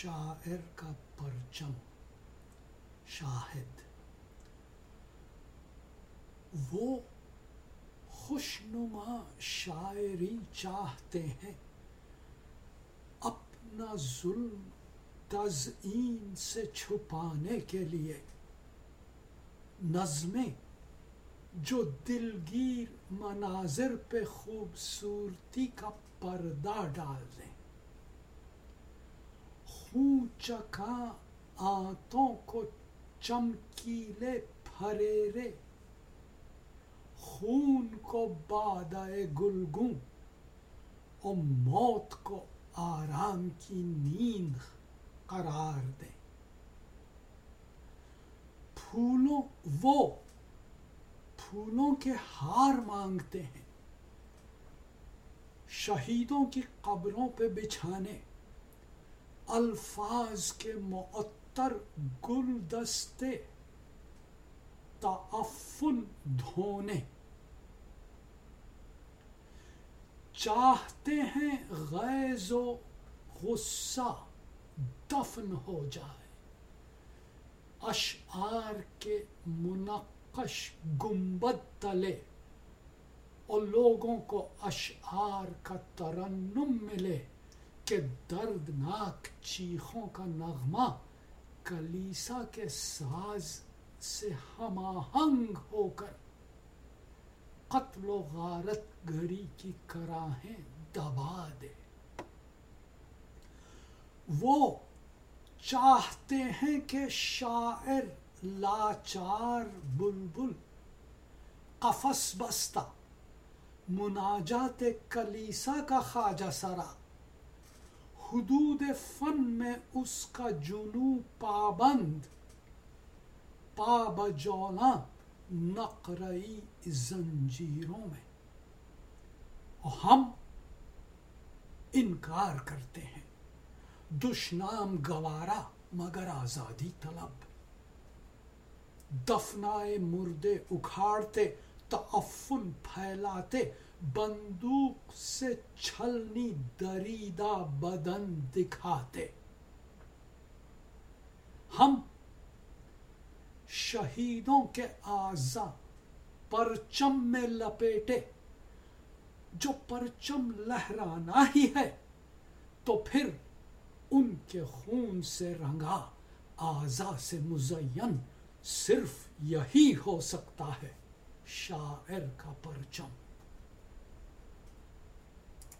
شاعر کا پرچم شاہد۔ وہ خوشنما شاعری چاہتے ہیں۔ اپنا ظلم تزئین سے چھپانے کے لیے۔ نظمیں جو دلگیر مناظر پہ خوبصورتی کا پردہ ڈال دیں۔ خون چکا آنتوں کو چمکیلے پھریرے خون کو بادائے گلگوں اور موت کو آرام کی نیند قرار دیں پھولوں وہ پھولوں کے ہار مانگتے ہیں شہیدوں کی قبروں پہ بچھانے الفاظ کے معطر گلدستے تعفن دھونے۔ چاہتے ہیں غیظ و غصہ دفن ہو جائے۔ اشعار کے منقش گنبد تلے۔ اور لوگوں کو اشعار کا ترنم ملے۔ کہ دردناک چیخوں کا نغمہ کلیسا کے ساز سے ہم آہنگ ہو کر قتل و غارت گھڑی کی کراہیں دبا دے۔ وہ چاہتے ہیں کہ شاعر لاچار بلبل قفس بستہ مناجات کلیسا کا خواجہ سرا حدود فن میں اس کا جنو پابند پا بجولا نقرئی زنجیروں میں۔ اور ہم انکار کرتے ہیں۔ دشنام گوارا مگر آزادی طلب۔ دفنائے مردے اکھاڑتے تعفن پھیلاتے، بندوق سے چھلنی دریدہ بدن دکھاتے۔ ہم شہیدوں کے آزا پرچم میں لپیٹے، جو پرچم لہرانا ہی ہے، تو پھر ان کے خون سے رنگا آزا سے مزین، صرف یہی ہو سکتا ہے۔ شاعر کا پرچم